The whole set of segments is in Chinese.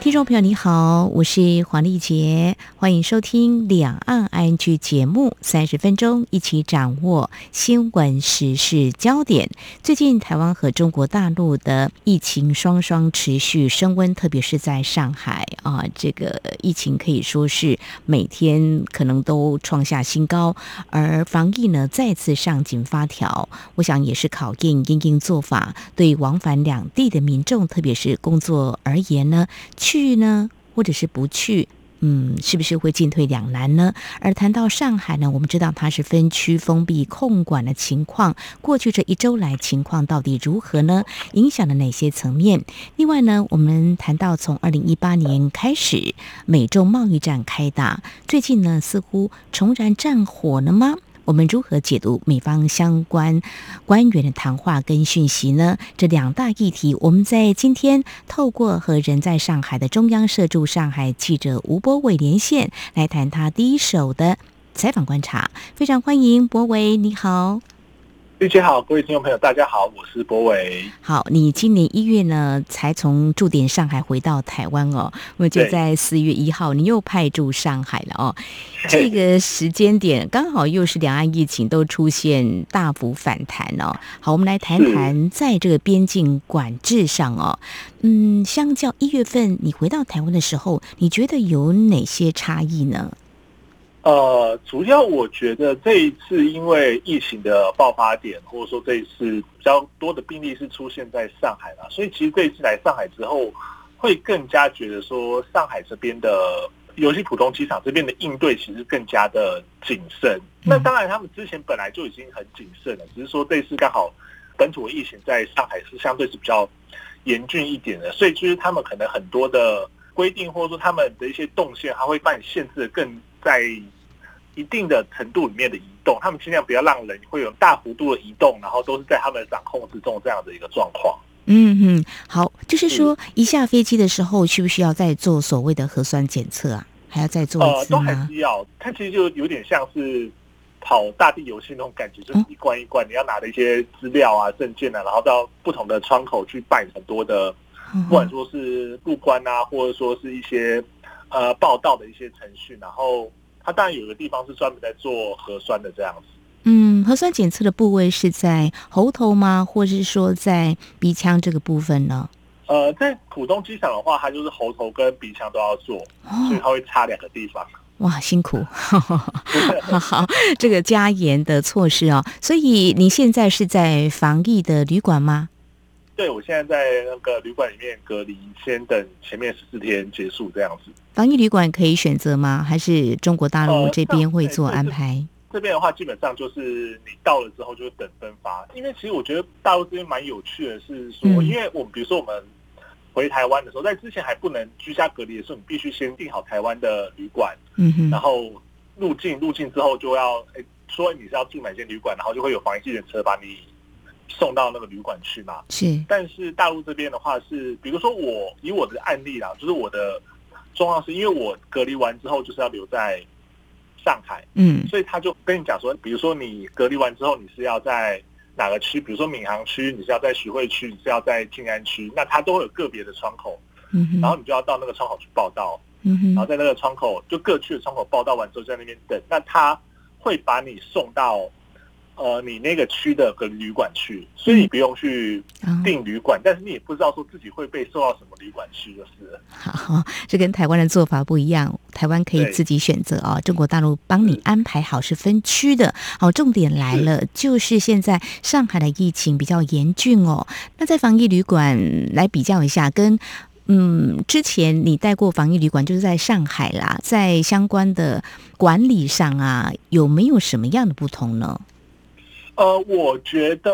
听众朋友，你好，我是黄丽杰，欢迎收听《两岸 ING》节目，三十分钟一起掌握新闻时事焦点。最近，台湾和中国大陆的疫情双双持续升温，特别是在上海啊，这个疫情可以说是每天可能都创下新高，而防疫呢再次上紧发条，我想也是考验因应做法对往返两地的民众，特别是工作而言呢。去呢，或者是不去，嗯，是不是会进退两难呢？而谈到上海呢，我们知道它是分区封闭控管的情况，过去这一周来情况到底如何呢？影响了哪些层面？另外呢，我们谈到从二零一八年开始，美洲贸易战开打，最近呢似乎重燃战火了吗？我们如何解读美方相关官员的谈话跟讯息呢？这两大议题，我们在今天透过和人在上海的中央社驻上海记者吴波伟连线，来谈他第一手的采访观察。非常欢迎博伟，你好。玉姐好，各位听众朋友，大家好，我是博伟。好，你今年一月呢才从驻点上海回到台湾哦，我就在四月一号，你又派驻上海了哦。这个时间点刚好又是两岸疫情都出现大幅反弹哦。好，我们来谈谈在这个边境管制上哦，嗯，相较一月份你回到台湾的时候，你觉得有哪些差异呢？呃，主要我觉得这一次因为疫情的爆发点，或者说这一次比较多的病例是出现在上海了，所以其实这一次来上海之后，会更加觉得说上海这边的，尤其浦东机场这边的应对其实更加的谨慎。那当然，他们之前本来就已经很谨慎了，只是说这一次刚好本土疫情在上海是相对是比较严峻一点的，所以就是他们可能很多的规定，或者说他们的一些动线，还会把你限制的更。在一定的程度里面的移动，他们尽量不要让人会有大幅度的移动，然后都是在他们的掌控之中这样的一个状况。嗯嗯，好，就是说一下飞机的时候，需不需要再做所谓的核酸检测啊？还要再做一次吗？都还是要。它其实就有点像是跑大地游戏那种感觉，就是一关一关，你要拿的一些资料啊、证件啊，然后到不同的窗口去办很多的，不管说是入关啊，或者说是一些。呃，报道的一些程序，然后它当然有个地方是专门在做核酸的这样子。嗯，核酸检测的部位是在喉头吗，或者是说在鼻腔这个部分呢？呃，在浦东机场的话，它就是喉头跟鼻腔都要做，所以它会差两个地方。哇，辛苦！好，这个加严的措施哦。所以你现在是在防疫的旅馆吗？对，我现在在那个旅馆里面隔离，先等前面十四天结束这样子。防疫旅馆可以选择吗？还是中国大陆这边会做安排？这边的话，基本上就是你到了之后就等分发。因为其实我觉得大陆这边蛮有趣的，是说，因为我们比如说我们回台湾的时候，在之前还不能居家隔离的时候，你必须先订好台湾的旅馆，嗯哼，然后入境入境之后就要说你是要住哪间旅馆，然后就会有防疫人车把你。送到那个旅馆去嘛？是。但是大陆这边的话是，比如说我以我的案例啦，就是我的状况是因为我隔离完之后就是要留在上海，嗯，所以他就跟你讲说，比如说你隔离完之后你是要在哪个区？比如说闵行区，你是要在徐汇区，你是要在静安区，那他都会有个别的窗口，嗯，然后你就要到那个窗口去报到，嗯然后在那个窗口就各区的窗口报到完之后在那边等，那他会把你送到。呃，你那个区的个旅馆去，所以你不用去订旅馆，但是你也不知道说自己会被送到什么旅馆去，就是。好，这跟台湾的做法不一样，台湾可以自己选择啊，中国大陆帮你安排好是分区的。好，重点来了，就是现在上海的疫情比较严峻哦。那在防疫旅馆来比较一下，跟嗯之前你带过防疫旅馆，就是在上海啦，在相关的管理上啊，有没有什么样的不同呢？呃，我觉得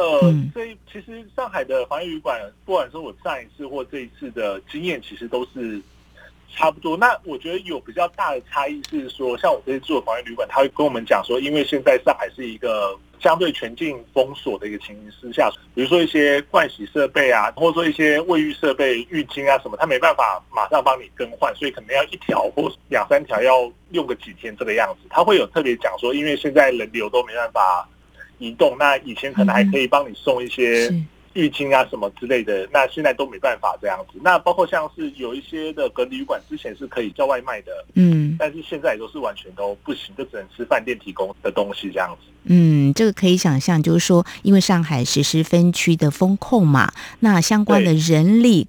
这其实上海的防疫旅馆，不管说我上一次或这一次的经验，其实都是差不多。那我觉得有比较大的差异是说，像我这次住的防疫旅馆，他会跟我们讲说，因为现在上海是一个相对全境封锁的一个情形之下，比如说一些盥洗设备啊，或者说一些卫浴设备、浴巾啊什么，他没办法马上帮你更换，所以可能要一条或两三条要用个几天这个样子。他会有特别讲说，因为现在人流都没办法移动，那以前可能还可以帮你送一些。浴巾啊什么之类的，那现在都没办法这样子。那包括像是有一些的隔离旅馆，之前是可以叫外卖的，嗯，但是现在都是完全都不行，就只能吃饭店提供的东西这样子。嗯，这个可以想象，就是说，因为上海实施分区的风控嘛，那相关的人力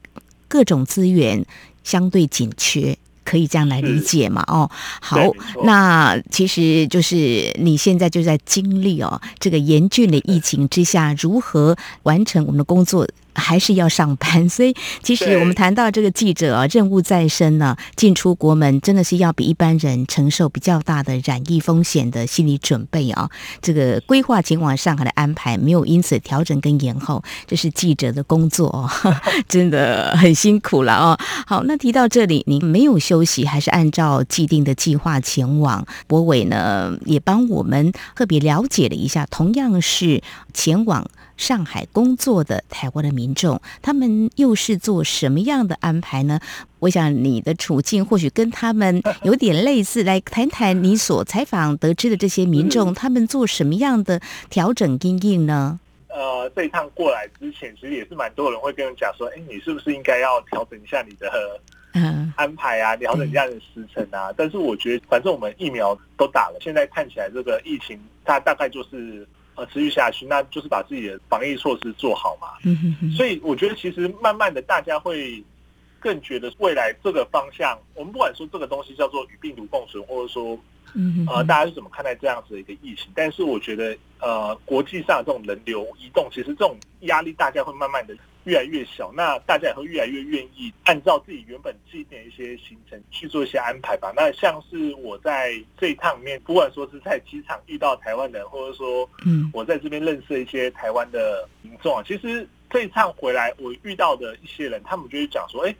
各种资源相对紧缺。可以这样来理解嘛？哦，好，那其实就是你现在就在经历哦这个严峻的疫情之下，如何完成我们的工作。还是要上班，所以其实我们谈到这个记者啊，任务在身呢，进出国门真的是要比一般人承受比较大的染疫风险的心理准备啊。这个规划前往上海的安排没有因此调整跟延后，这是记者的工作哦，真的很辛苦了哦。好，那提到这里，您没有休息，还是按照既定的计划前往？博伟呢，也帮我们特别了解了一下，同样是前往。上海工作的台湾的民众，他们又是做什么样的安排呢？我想你的处境或许跟他们有点类似，来谈谈你所采访得知的这些民众，他们做什么样的调整应应呢？呃，这一趟过来之前，其实也是蛮多人会跟人讲说，哎，你是不是应该要调整一下你的安排啊，调整一下你的时程啊？但是我觉得，反正我们疫苗都打了，现在看起来这个疫情它大概就是。呃，持续下去，那就是把自己的防疫措施做好嘛。所以我觉得，其实慢慢的，大家会更觉得未来这个方向，我们不管说这个东西叫做与病毒共存，或者说，呃，大家是怎么看待这样子的一个疫情？但是我觉得，呃，国际上这种人流移动，其实这种压力，大家会慢慢的。越来越小，那大家也会越来越愿意按照自己原本既定的一些行程去做一些安排吧。那像是我在这一趟里面，不管说是在机场遇到台湾人，或者说，嗯，我在这边认识一些台湾的民众啊，其实这一趟回来，我遇到的一些人，他们就会讲说，哎，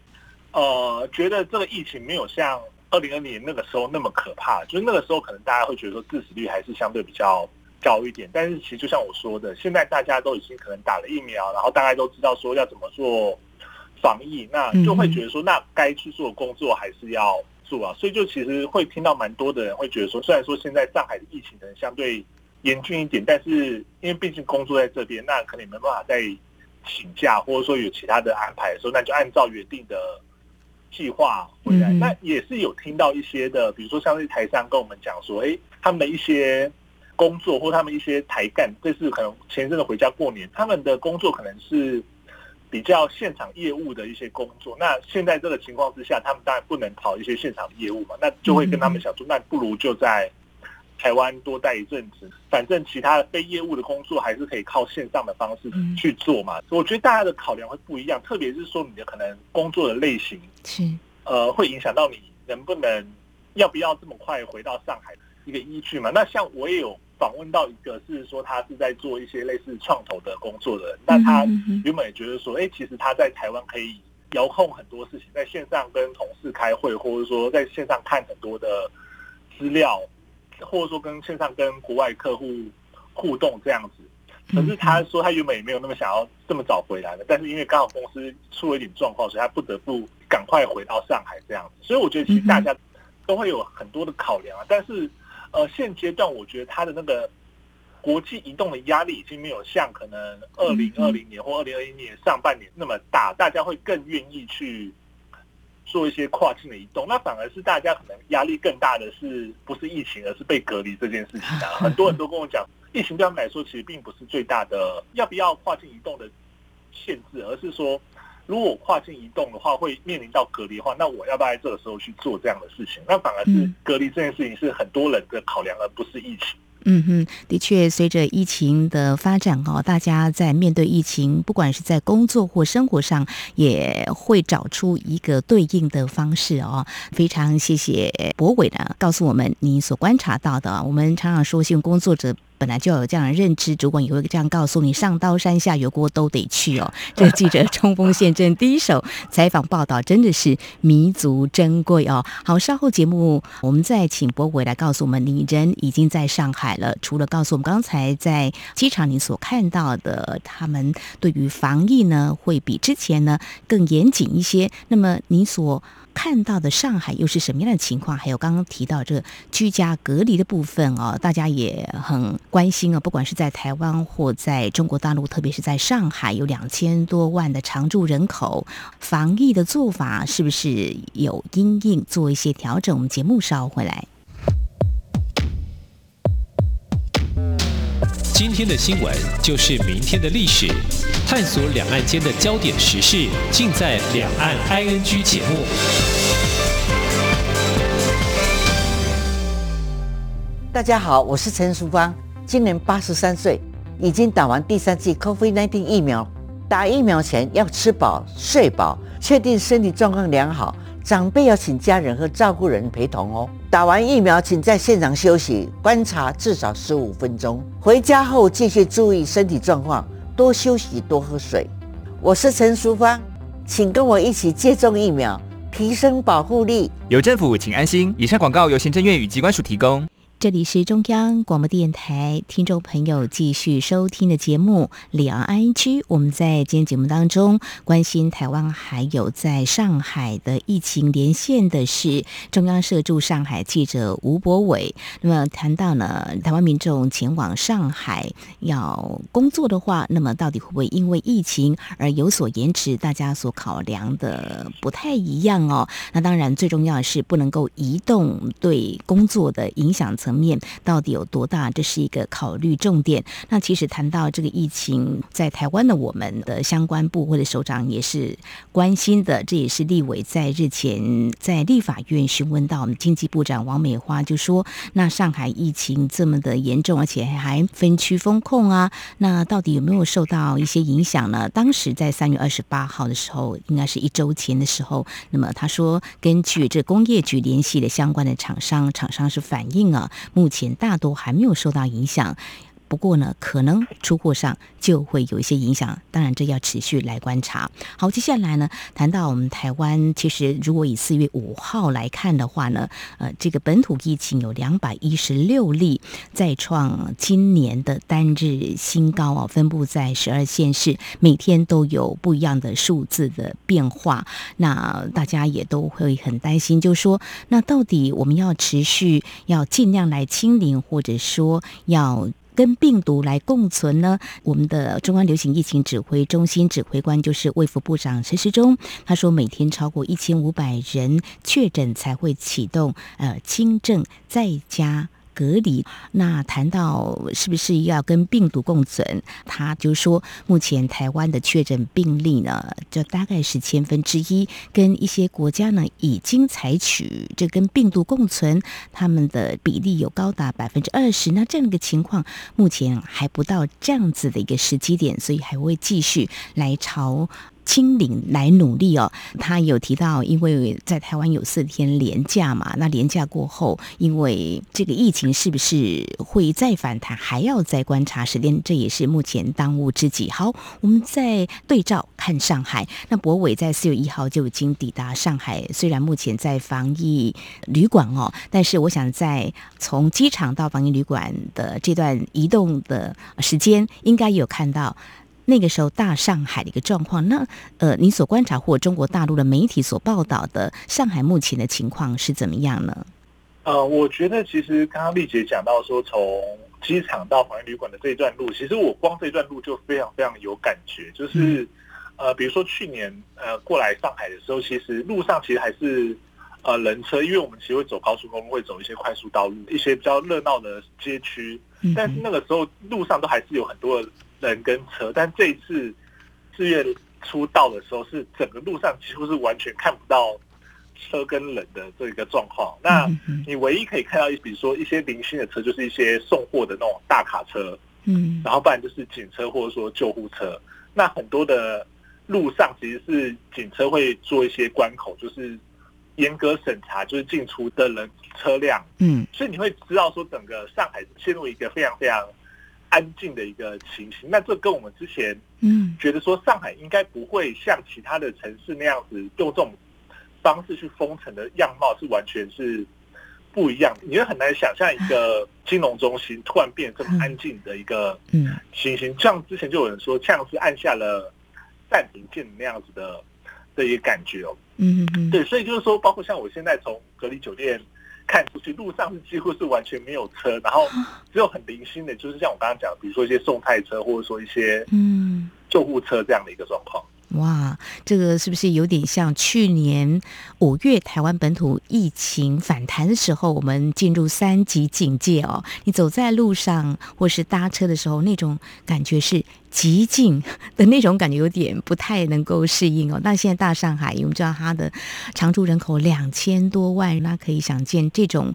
呃，觉得这个疫情没有像二零二零年那个时候那么可怕，就是那个时候可能大家会觉得说致死率还是相对比较。高一点，但是其实就像我说的，现在大家都已经可能打了疫苗，然后大概都知道说要怎么做防疫，那就会觉得说，那该去做的工作还是要做啊。所以就其实会听到蛮多的人会觉得说，虽然说现在上海的疫情可能相对严峻一点，但是因为毕竟工作在这边，那可能没办法再请假，或者说有其他的安排的时候，那就按照原定的计划回来。那也是有听到一些的，比如说像是台商跟我们讲说，哎，他们的一些。工作或他们一些台干，这是可能前一阵子回家过年，他们的工作可能是比较现场业务的一些工作。那现在这个情况之下，他们当然不能跑一些现场业务嘛，那就会跟他们想说，那不如就在台湾多待一阵子，反正其他的非业务的工作还是可以靠线上的方式去做嘛。我觉得大家的考量会不一样，特别是说你的可能工作的类型是呃，会影响到你能不能要不要这么快回到上海一个依据嘛。那像我也有。访问到一个是说他是在做一些类似创投的工作的人，那他原本也觉得说，哎，其实他在台湾可以遥控很多事情，在线上跟同事开会，或者说在线上看很多的资料，或者说跟线上跟国外客户互动这样子。可是他说他原本也没有那么想要这么早回来的，但是因为刚好公司出了一点状况，所以他不得不赶快回到上海这样子。所以我觉得其实大家都会有很多的考量啊，但是。呃，现阶段我觉得它的那个国际移动的压力已经没有像可能二零二零年或二零二一年上半年那么大，大家会更愿意去做一些跨境的移动。那反而是大家可能压力更大的是不是疫情，而是被隔离这件事情啊。很多人都跟我讲，疫情对他们来说其实并不是最大的要不要跨境移动的限制，而是说。如果跨境移动的话，会面临到隔离的话，那我要不要在这个时候去做这样的事情？那反而是隔离这件事情是很多人的考量，而不是疫情。嗯哼，的确，随着疫情的发展哦，大家在面对疫情，不管是在工作或生活上，也会找出一个对应的方式哦。非常谢谢博伟呢，告诉我们你所观察到的。我们常常说，新闻工作者本来就有这样的认知，主管也会这样告诉你：上刀山下油锅都得去哦。这个记者冲锋陷阵，第一手采访报道，真的是弥足珍贵哦。好，稍后节目我们再请博伟来告诉我们，你人已经在上海了。除了告诉我们刚才在机场你所看到的，他们对于防疫呢会比之前呢更严谨一些。那么你所看到的上海又是什么样的情况？还有刚刚提到这居家隔离的部分哦，大家也很关心啊。不管是在台湾或在中国大陆，特别是在上海，有两千多万的常住人口，防疫的做法是不是有因应做一些调整？我们节目稍回来。今天的新闻就是明天的历史，探索两岸间的焦点时事，尽在《两岸 ING》节目。大家好，我是陈淑芳，今年八十三岁，已经打完第三剂 COVID-19 疫苗。打疫苗前要吃饱睡饱，确定身体状况良好。长辈要请家人和照顾人陪同哦。打完疫苗，请在现场休息观察至少十五分钟。回家后继续注意身体状况，多休息，多喝水。我是陈淑芳，请跟我一起接种疫苗，提升保护力。有政府，请安心。以上广告由行政院与机关署提供。这里是中央广播电台听众朋友继续收听的节目《两岸 I 区》。我们在今天节目当中关心台湾还有在上海的疫情，连线的是中央社驻上海记者吴博伟。那么谈到呢，台湾民众前往上海要工作的话，那么到底会不会因为疫情而有所延迟？大家所考量的不太一样哦。那当然，最重要的是不能够移动，对工作的影响。层面到底有多大？这是一个考虑重点。那其实谈到这个疫情，在台湾的我们的相关部或者首长也是关心的。这也是立委在日前在立法院询问到我们经济部长王美花，就说：那上海疫情这么的严重，而且还分区封控啊，那到底有没有受到一些影响呢？当时在三月二十八号的时候，应该是一周前的时候，那么他说，根据这工业局联系的相关的厂商，厂商是反映啊。目前大多还没有受到影响。不过呢，可能出货上就会有一些影响，当然这要持续来观察。好，接下来呢，谈到我们台湾，其实如果以四月五号来看的话呢，呃，这个本土疫情有两百一十六例，再创今年的单日新高啊，分布在十二县市，每天都有不一样的数字的变化。那大家也都会很担心，就说那到底我们要持续要尽量来清零，或者说要。跟病毒来共存呢？我们的中央流行疫情指挥中心指挥官就是卫福部长陈时中，他说每天超过一千五百人确诊才会启动呃轻症在家。隔离，那谈到是不是要跟病毒共存？他就说，目前台湾的确诊病例呢，就大概是千分之一，跟一些国家呢已经采取这跟病毒共存，他们的比例有高达百分之二十。那这样一个情况，目前还不到这样子的一个时机点，所以还会继续来朝。清零来努力哦，他有提到，因为在台湾有四天连假嘛，那连假过后，因为这个疫情是不是会再反弹，还要再观察时间，这也是目前当务之急。好，我们再对照看上海，那博伟在四月一号就已经抵达上海，虽然目前在防疫旅馆哦，但是我想在从机场到防疫旅馆的这段移动的时间，应该有看到。那个时候大上海的一个状况，那呃，你所观察或中国大陆的媒体所报道的上海目前的情况是怎么样呢？呃，我觉得其实刚刚丽姐讲到说，从机场到防疫旅馆的这一段路，其实我光这一段路就非常非常有感觉。就是呃，比如说去年呃过来上海的时候，其实路上其实还是呃人车，因为我们其实会走高速公路，会走一些快速道路，一些比较热闹的街区，但是那个时候路上都还是有很多。人跟车，但这一次四月初到的时候，是整个路上几乎是完全看不到车跟人的这个状况。那你唯一可以看到，比如说一些零星的车，就是一些送货的那种大卡车，嗯，然后不然就是警车或者说救护车。那很多的路上其实是警车会做一些关口，就是严格审查，就是进出的人车辆，嗯，所以你会知道说整个上海陷入一个非常非常。安静的一个情形。那这跟我们之前嗯觉得说上海应该不会像其他的城市那样子用这种方式去封城的样貌是完全是不一样的。你会很难想象一个金融中心突然变得这么安静的一个嗯情形，像之前就有人说，像是按下了暂停键那样子的的一个感觉哦。嗯嗯，对，所以就是说，包括像我现在从隔离酒店看出去，路上是几乎是完全没有车，然后只有很零星的，就是像我刚刚讲，比如说一些送菜车，或者说一些嗯。救护车这样的一个状况。哇，这个是不是有点像去年五月台湾本土疫情反弹的时候，我们进入三级警戒哦？你走在路上或是搭车的时候，那种感觉是极静的那种感觉，有点不太能够适应哦。那现在大上海，我们知道它的常住人口两千多万，那可以想见这种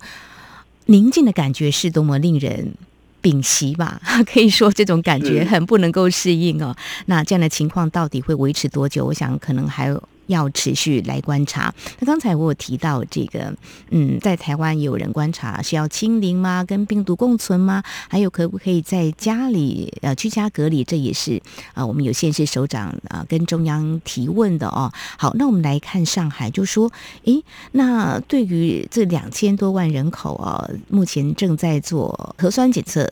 宁静的感觉是多么令人。屏息吧，可以说这种感觉很不能够适应哦。那这样的情况到底会维持多久？我想可能还要持续来观察。那刚才我有提到这个，嗯，在台湾有人观察是要清零吗？跟病毒共存吗？还有可不可以在家里呃居家隔离？这也是啊，我们有县市首长啊跟中央提问的哦。好，那我们来看上海，就说，诶，那对于这两千多万人口啊，目前正在做核酸检测。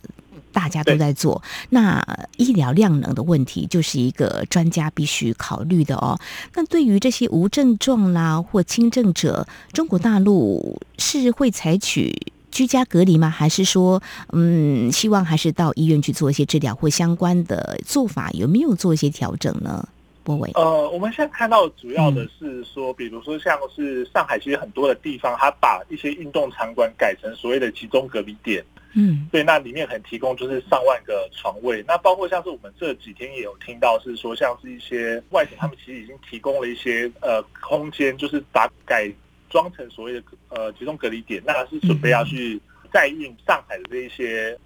大家都在做，那医疗量能的问题就是一个专家必须考虑的哦。那对于这些无症状啦或轻症者，中国大陆是会采取居家隔离吗？还是说，嗯，希望还是到医院去做一些治疗或相关的做法？有没有做一些调整呢？波伟，呃，我们现在看到主要的是说，比如说像是上海，其实很多的地方，它把一些运动场馆改成所谓的集中隔离点。嗯，对，那里面可能提供就是上万个床位，那包括像是我们这几天也有听到是说，像是一些外省他们其实已经提供了一些呃空间，就是把改装成所谓的呃集中隔离点，那是准备要去载运上海的这一些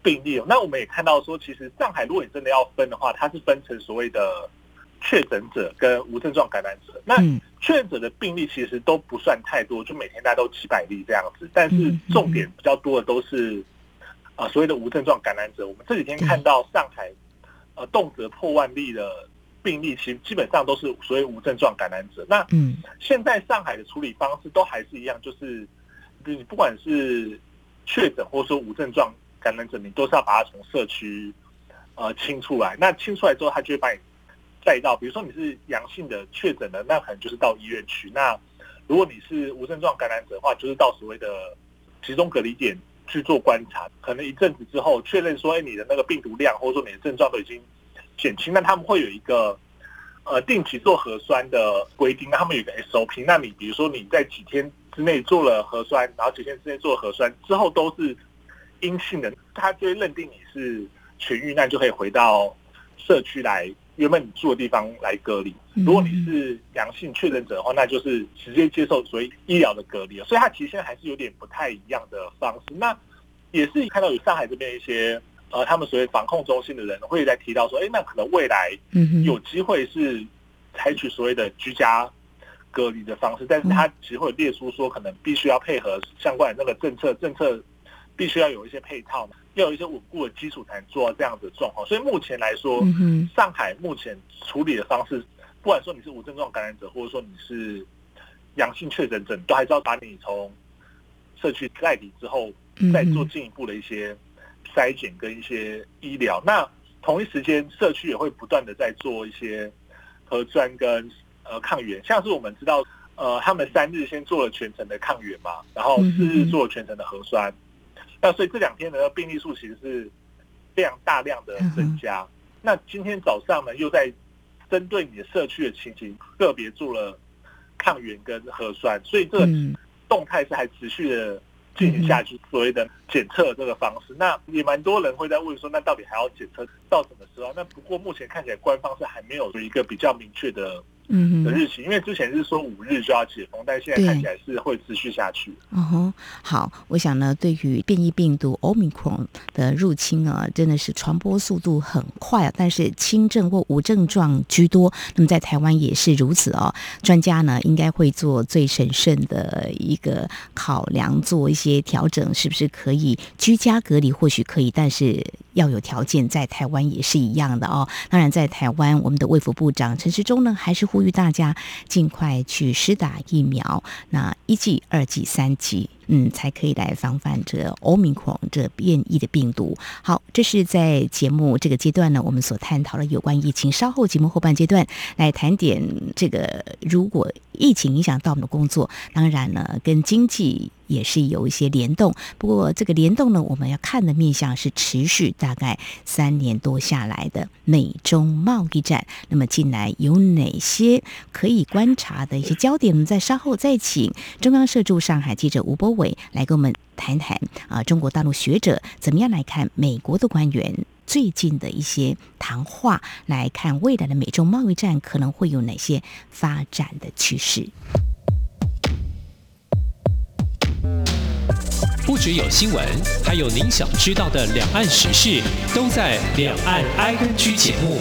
病例。那我们也看到说，其实上海如果你真的要分的话，它是分成所谓的确诊者跟无症状感染者。那确诊者的病例其实都不算太多，就每天大概都几百例这样子，但是重点比较多的都是。啊，所谓的无症状感染者，我们这几天看到上海，呃，动辄破万例的病例，其实基本上都是所谓无症状感染者。那嗯，现在上海的处理方式都还是一样，就是你不管是确诊或者说无症状感染者，你都是要把它从社区呃清出来。那清出来之后，他就会把你带到，比如说你是阳性的确诊的，那可能就是到医院去。那如果你是无症状感染者的话，就是到所谓的集中隔离点。去做观察，可能一阵子之后确认说，哎，你的那个病毒量或者说你的症状都已经减轻，那他们会有一个呃定期做核酸的规定，那他们有个 SOP。那你比如说你在几天之内做了核酸，然后几天之内做了核酸之后都是阴性的，他就会认定你是痊愈，那就可以回到社区来原本你住的地方来隔离。如果你是阳性确诊者的话，那就是直接接受所谓医疗的隔离。所以它其实现在还是有点不太一样的方式。那也是看到有上海这边一些呃，他们所谓防控中心的人会在提到说，哎，那可能未来有机会是采取所谓的居家隔离的方式，但是他其实会列出说，可能必须要配合相关的那个政策，政策必须要有一些配套嘛，要有一些稳固的基础才能做到这样子的状况。所以目前来说，上海目前处理的方式，不管说你是无症状感染者，或者说你是阳性确诊者，都还是要把你从社区代理之后。再做进一步的一些筛检跟一些医疗，那同一时间社区也会不断的在做一些核酸跟呃抗原，像是我们知道呃他们三日先做了全程的抗原嘛，然后四日做了全程的核酸，那所以这两天的病例数其实是非常大量的增加。那今天早上呢又在针对你的社区的情形个别做了抗原跟核酸，所以这个动态是还持续的。进行下去所谓的检测这个方式，那也蛮多人会在问说，那到底还要检测到什么时候？那不过目前看起来官方是还没有一个比较明确的。嗯，的日期，因为之前是说五日就要解封，但现在看起来是会持续下去。嗯哼，好，我想呢，对于变异病毒 Omicron 的入侵啊，真的是传播速度很快啊，但是轻症或无症状居多。那么在台湾也是如此哦。专家呢，应该会做最审慎的一个考量，做一些调整，是不是可以居家隔离？或许可以，但是要有条件，在台湾也是一样的哦。当然，在台湾，我们的卫福部长陈时中呢，还是呼吁大家尽快去施打疫苗，那一剂、二剂、三剂。嗯，才可以来防范这欧米克这变异的病毒。好，这是在节目这个阶段呢，我们所探讨的有关疫情。稍后节目后半阶段来谈点这个，如果疫情影响到我们的工作，当然呢，跟经济也是有一些联动。不过这个联动呢，我们要看的面向是持续大概三年多下来的美中贸易战。那么近来有哪些可以观察的一些焦点？我们在稍后再请中央社驻上海记者吴波。来跟我们谈谈啊，中国大陆学者怎么样来看美国的官员最近的一些谈话，来看未来的美中贸易战可能会有哪些发展的趋势。不只有新闻，还有您想知道的两岸时事，都在《两岸 I N G》节目。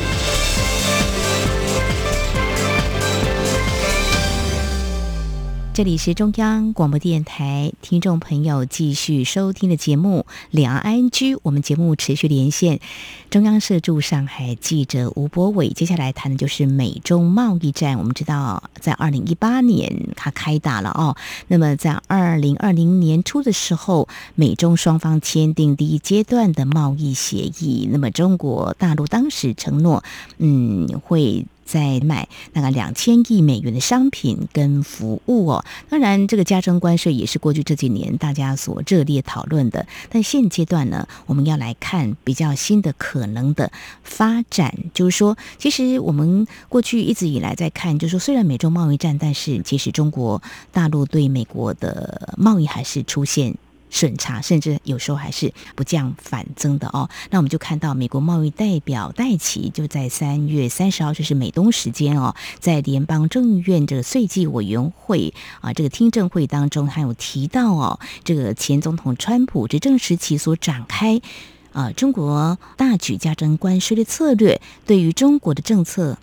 这里是中央广播电台听众朋友继续收听的节目《两岸 ING》，我们节目持续连线中央社驻上海记者吴博伟。接下来谈的就是美中贸易战。我们知道，在二零一八年它开打了哦。那么在二零二零年初的时候，美中双方签订第一阶段的贸易协议。那么中国大陆当时承诺，嗯，会。在卖那个两千亿美元的商品跟服务哦，当然这个加征关税也是过去这几年大家所热烈讨论的。但现阶段呢，我们要来看比较新的可能的发展，就是说，其实我们过去一直以来在看，就是说，虽然美洲贸易战，但是其实中国大陆对美国的贸易还是出现。审查，甚至有时候还是不降反增的哦。那我们就看到美国贸易代表戴奇就在三月三十号，就是美东时间哦，在联邦众议院这个税计委员会啊这个听证会当中，还有提到哦，这个前总统川普执政时期所展开啊中国大举加征关税的策略，对于中国的政策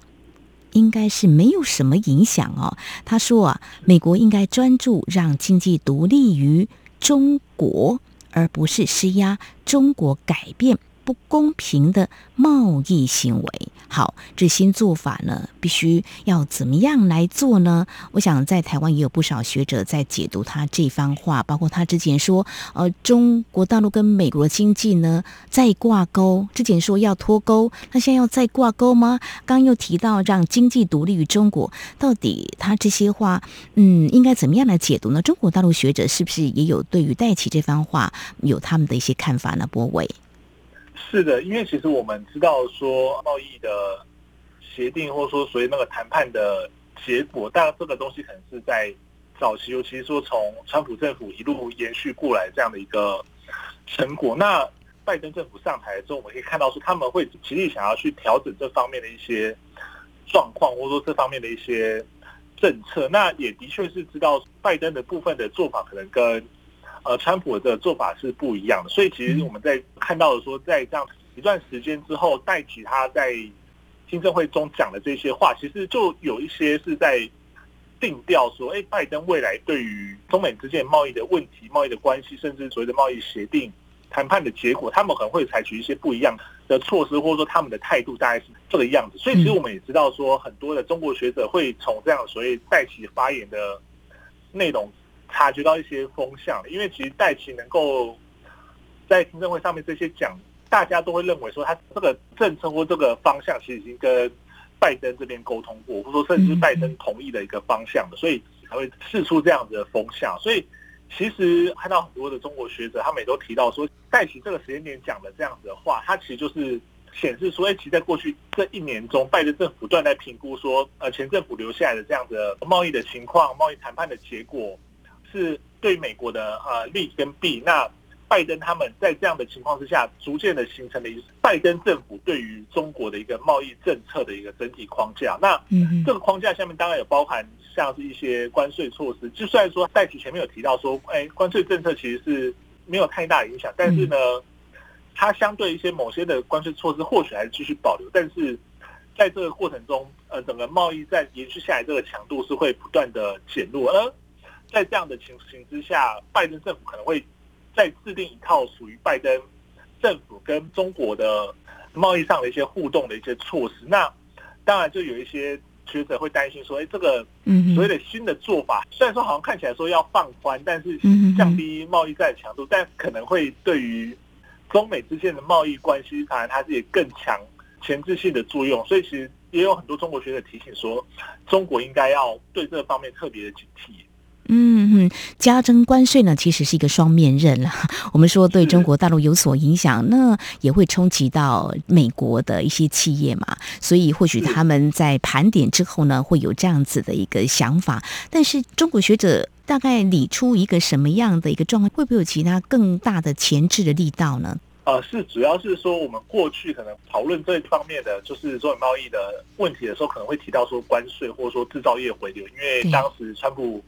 应该是没有什么影响哦。他说啊，美国应该专注让经济独立于。中国，而不是施压中国改变。不公平的贸易行为，好，这新做法呢，必须要怎么样来做呢？我想在台湾也有不少学者在解读他这番话，包括他之前说，呃，中国大陆跟美国经济呢再挂钩，之前说要脱钩，那现在要再挂钩吗？刚又提到让经济独立于中国，到底他这些话，嗯，应该怎么样来解读呢？中国大陆学者是不是也有对于戴奇这番话有他们的一些看法呢？博伟。是的，因为其实我们知道说贸易的协定，或者说所谓那个谈判的结果，当然这个东西可能是在早期，尤其是说从川普政府一路延续过来这样的一个成果。那拜登政府上台之后，我们可以看到说他们会极力想要去调整这方面的一些状况，或者说这方面的一些政策。那也的确是知道拜登的部分的做法可能跟。呃，川普的做法是不一样的，所以其实我们在看到的说，在这样一段时间之后，戴奇他在听证会中讲的这些话，其实就有一些是在定调说，哎，拜登未来对于中美之间贸易的问题、贸易的关系，甚至所谓的贸易协定谈判的结果，他们可能会采取一些不一样的措施，或者说他们的态度大概是这个样子。所以，其实我们也知道说，很多的中国学者会从这样所谓戴奇发言的内容。察觉到一些风向，因为其实戴奇能够在听证会上面这些讲，大家都会认为说他这个政策或这个方向其实已经跟拜登这边沟通过，或者说甚至是拜登同意的一个方向的，所以才会试出这样子的风向。所以其实看到很多的中国学者，他们也都提到说，戴奇这个时间点讲的这样子的话，他其实就是显示说，其实在过去这一年中，拜登政府不断在评估说，呃，前政府留下来的这样的贸易的情况、贸易谈判的结果。是对美国的呃利跟弊，那拜登他们在这样的情况之下，逐渐的形成了一拜登政府对于中国的一个贸易政策的一个整体框架。那这个框架下面当然有包含像是一些关税措施。就算说戴奇前面有提到说，哎，关税政策其实是没有太大影响，但是呢，它相对一些某些的关税措施或许还是继续保留，但是在这个过程中，呃，整个贸易战延续下来，这个强度是会不断的减弱，而。在这样的情形之下，拜登政府可能会再制定一套属于拜登政府跟中国的贸易上的一些互动的一些措施。那当然就有一些学者会担心说，哎，这个所谓的新的做法，虽然说好像看起来说要放宽，但是降低贸易战强度，但可能会对于中美之间的贸易关系，当然它是也更强前置性的作用。所以其实也有很多中国学者提醒说，中国应该要对这方面特别的警惕。嗯哼，加征关税呢，其实是一个双面刃了。我们说对中国大陆有所影响，那也会冲击到美国的一些企业嘛。所以或许他们在盘点之后呢，会有这样子的一个想法。但是中国学者大概理出一个什么样的一个状况，会不会有其他更大的前置的力道呢？呃，是主要是说我们过去可能讨论这一方面的，就是中美贸易的问题的时候，可能会提到说关税或者说制造业回流，因为当时川普。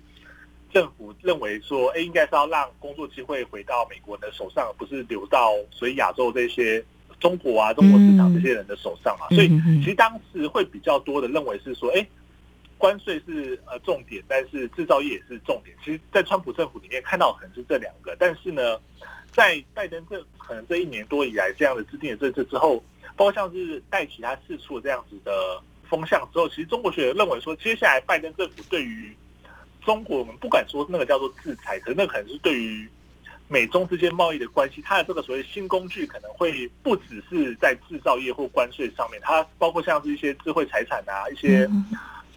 政府认为说，哎，应该是要让工作机会回到美国人的手上，不是流到所以亚洲这些中国啊、中国市场这些人的手上嘛。所以其实当时会比较多的认为是说，哎，关税是呃重点，但是制造业也是重点。其实，在川普政府里面看到可能是这两个，但是呢，在拜登这可能这一年多以来这样的制定的政策之后，包括像是带其他四处这样子的风向之后，其实中国学者认为说，接下来拜登政府对于中国，我们不敢说那个叫做制裁，可是那可能是对于美中之间贸易的关系，它的这个所谓新工具可能会不只是在制造业或关税上面，它包括像是一些智慧财产啊、一些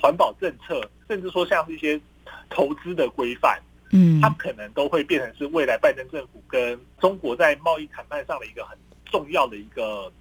环保政策，甚至说像是一些投资的规范，嗯，它可能都会变成是未来拜登政府跟中国在贸易谈判上的一个很重要的一个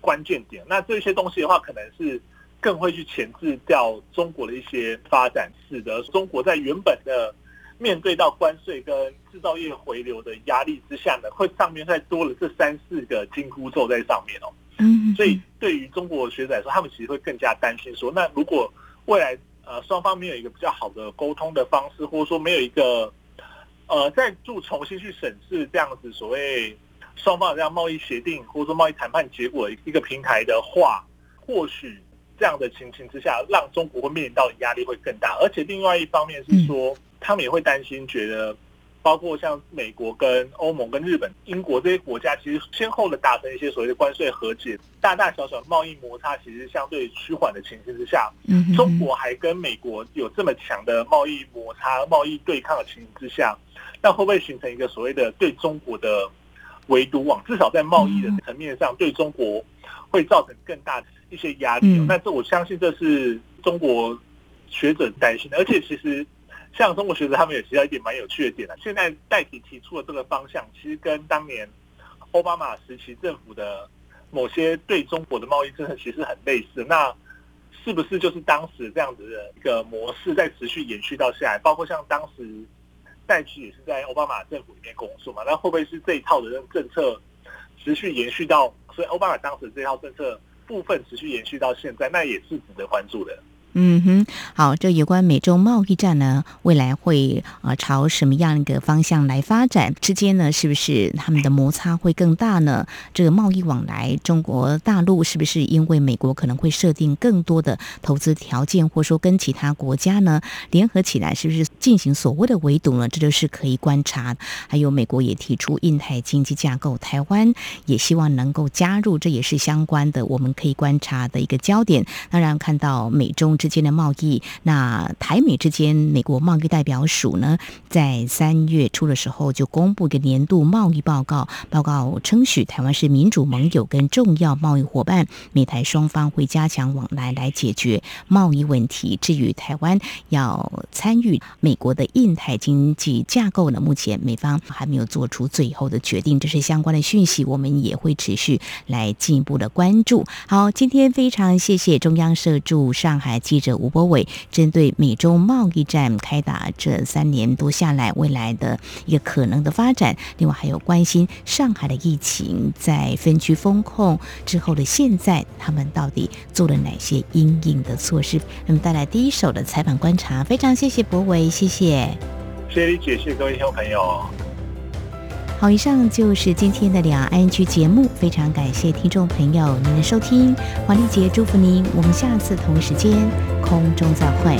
关键点。那这些东西的话，可能是。更会去钳制掉中国的一些发展，使得中国在原本的面对到关税跟制造业回流的压力之下呢，会上面再多了这三四个金箍咒在上面哦。嗯，所以对于中国学者来说，他们其实会更加担心说，那如果未来呃双方没有一个比较好的沟通的方式，或者说没有一个呃再度重新去审视这样子所谓双方的这样贸易协定或者说贸易谈判结果一个平台的话，或许。这样的情形之下，让中国会面临到的压力会更大，而且另外一方面是说，他们也会担心，觉得包括像美国、跟欧盟、跟日本、英国这些国家，其实先后的达成一些所谓的关税和解，大大小小的贸易摩擦，其实相对趋缓的情形之下，中国还跟美国有这么强的贸易摩擦、贸易对抗的情形之下，那会不会形成一个所谓的对中国的围堵网？至少在贸易的层面上，对中国会造成更大的。一些压力，那这我相信这是中国学者担心的，而且其实像中国学者他们也提到一点蛮有趣的点啊。现在代体提出的这个方向，其实跟当年奥巴马时期政府的某些对中国的贸易政策其实很类似。那是不是就是当时这样子的一个模式在持续延续到现在？包括像当时戴奇也是在奥巴马政府里面工作嘛？那会不会是这一套的政策持续延续到？所以奥巴马当时这套政策。部分持续延续到现在，那也是值得关注的。嗯哼，好，这有关美洲贸易战呢，未来会啊朝什么样一个方向来发展？之间呢，是不是他们的摩擦会更大呢？这个贸易往来，中国大陆是不是因为美国可能会设定更多的投资条件，或者说跟其他国家呢联合起来，是不是进行所谓的围堵呢？这就是可以观察。还有美国也提出印太经济架构，台湾也希望能够加入，这也是相关的，我们可以观察的一个焦点。当然看到美中之。之间的贸易，那台美之间，美国贸易代表署呢，在三月初的时候就公布一个年度贸易报告，报告称许台湾是民主盟友跟重要贸易伙伴，美台双方会加强往来来解决贸易问题。至于台湾要参与美国的印太经济架构呢，目前美方还没有做出最后的决定，这是相关的讯息，我们也会持续来进一步的关注。好，今天非常谢谢中央社驻上海记。记者吴博伟针对美洲贸易战开打这三年多下来，未来的一个可能的发展，另外还有关心上海的疫情在分区封控之后的现在，他们到底做了哪些应应的措施？那么带来第一手的采访观察，非常谢谢博伟，谢谢，谢谢李姐，谢谢各位听众朋友。好，以上就是今天的两岸居节目，非常感谢听众朋友您的收听，黄丽杰祝福您，我们下次同一时间空中再会。